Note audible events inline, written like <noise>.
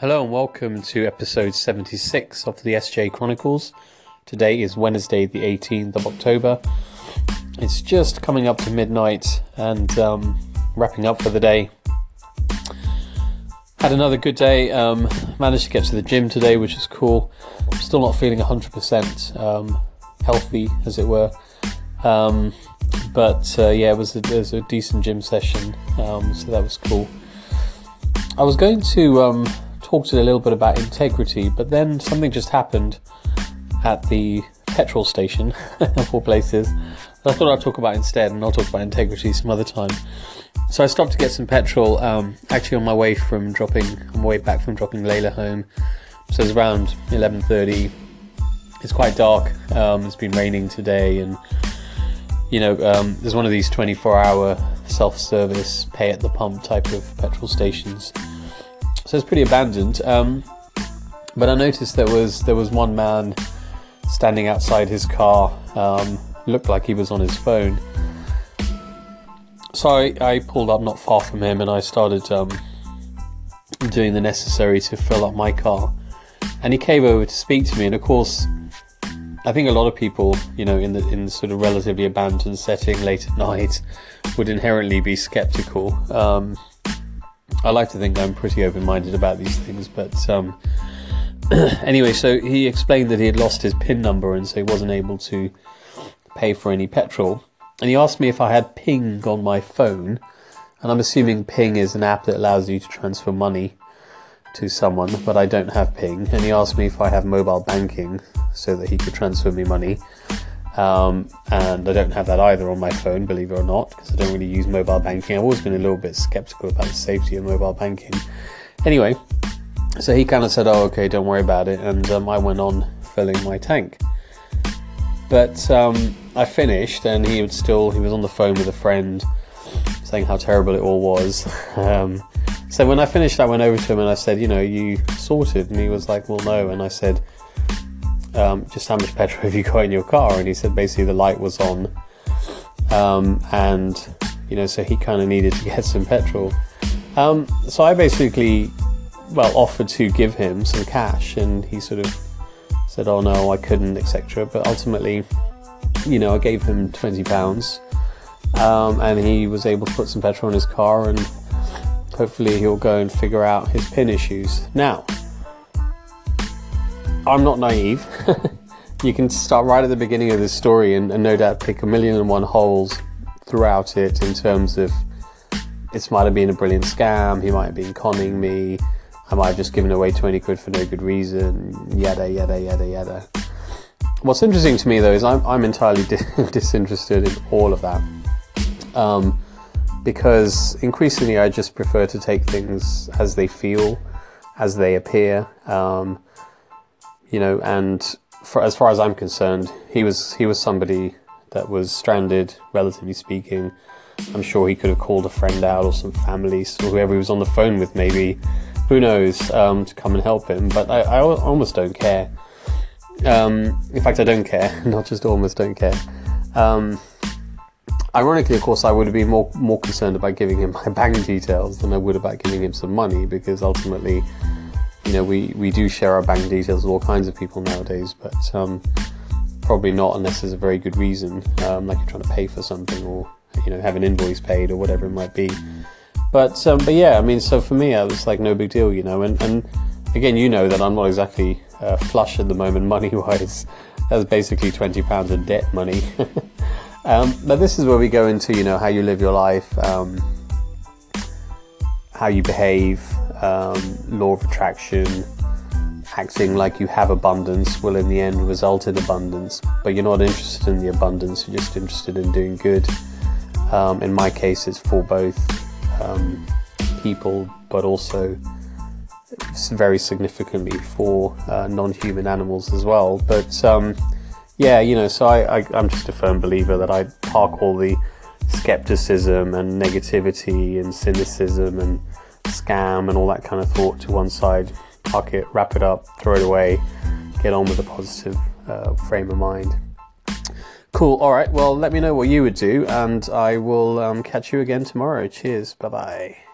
Hello and welcome to episode 76 of the SJ Chronicles. Today is Wednesday, the 18th of October. It's just coming up to midnight and um, wrapping up for the day. Had another good day. Um, managed to get to the gym today, which is cool. I'm still not feeling 100% um, healthy, as it were. Um, but uh, yeah, it was, a, it was a decent gym session, um, so that was cool. I was going to um, talked a little bit about integrity, but then something just happened at the petrol station, <laughs> of all places. I thought I'd talk about instead, and I'll talk about integrity some other time. So I stopped to get some petrol, um, actually on my way from dropping, on my way back from dropping Layla home. So it's around 11:30. It's quite dark. Um, it's been raining today, and you know, um, there's one of these 24-hour self-service, pay at the pump type of petrol stations so it's pretty abandoned. Um, but I noticed there was there was one man standing outside his car. Um, looked like he was on his phone. So I, I, pulled up not far from him and I started um, doing the necessary to fill up my car. And he came over to speak to me. And of course, I think a lot of people, you know, in the in the sort of relatively abandoned setting late at <laughs> night, would inherently be skeptical. Um, I like to think I'm pretty open minded about these things, but um, <clears throat> anyway, so he explained that he had lost his PIN number and so he wasn't able to pay for any petrol. And he asked me if I had Ping on my phone, and I'm assuming Ping is an app that allows you to transfer money to someone, but I don't have Ping. And he asked me if I have mobile banking so that he could transfer me money. Um, and I don't have that either on my phone, believe it or not, because I don't really use mobile banking. I've always been a little bit skeptical about the safety of mobile banking. Anyway, so he kind of said, "Oh, okay, don't worry about it," and um, I went on filling my tank. But um, I finished, and he would still he was on the phone with a friend, saying how terrible it all was. <laughs> Um, so when I finished, I went over to him and I said, "You know, you sorted," and he was like, "Well, no," and I said um, just how much petrol <laughs> have you got in your car? And he said basically the light was on, um, and you know, so he kind of needed to <laughs> get some petrol. Um, so I basically, well, offered to give him some cash, and he sort of said, "Oh no, I couldn't," etc. But ultimately, you know, I gave him twenty pounds, um, and he was able to put some petrol in his car, and hopefully he'll go and figure out his pin issues now. I'm not naive. <laughs> you can start right at the beginning of this story and, and, no doubt pick a million and one holes throughout it in terms of it might have been a brilliant scam, he might have been conning me, I might have just given away 20 quid for no good reason, yada, yada, yada, yada. What's interesting to me though is I'm, I'm entirely <laughs> disinterested in all of that. Um, because increasingly I just prefer to take things as they feel, as they appear. Um, you know, and for, as far as I'm concerned, he was he was somebody that was stranded, relatively speaking. I'm sure he could have called a friend out or some family or whoever he was on the phone with, maybe, who knows, um, to come and help him. But I, I almost don't care. Um, in fact, I don't care, <laughs> not just almost don't care. Um, ironically, of course, I would have been more more concerned about giving him <laughs> my bank details than I would about giving him some money because ultimately you know, we, we do share our bank details with all kinds of people nowadays, but um, probably not unless there's a very good reason, um, like you're trying to pay for something or you know have an invoice paid or whatever it might be. But um, but yeah, I mean, so for me, I was like no big deal, you know. And and again, you know that I'm not exactly uh, flush at the moment, <laughs> money wise. That's basically twenty pounds of debt money. <laughs> um, but this is where we go into you know how you live your life, um, how you behave, um, law of attraction, acting like you have abundance will in the end result in abundance, but you're not interested in the abundance, you're just interested in doing good. Um, in my case, it's for both um, people, but also very significantly for uh, non human animals as well. But um, yeah, you know, so I, I'm just a firm believer that I park all the skepticism and negativity and cynicism and scam and all that kind of thought to one side, park it, wrap it up, throw it away, get on with a positive uh, frame of mind. Cool. All right. Well, let me know what you would do, and I will um, catch you again tomorrow. Cheers. Bye bye.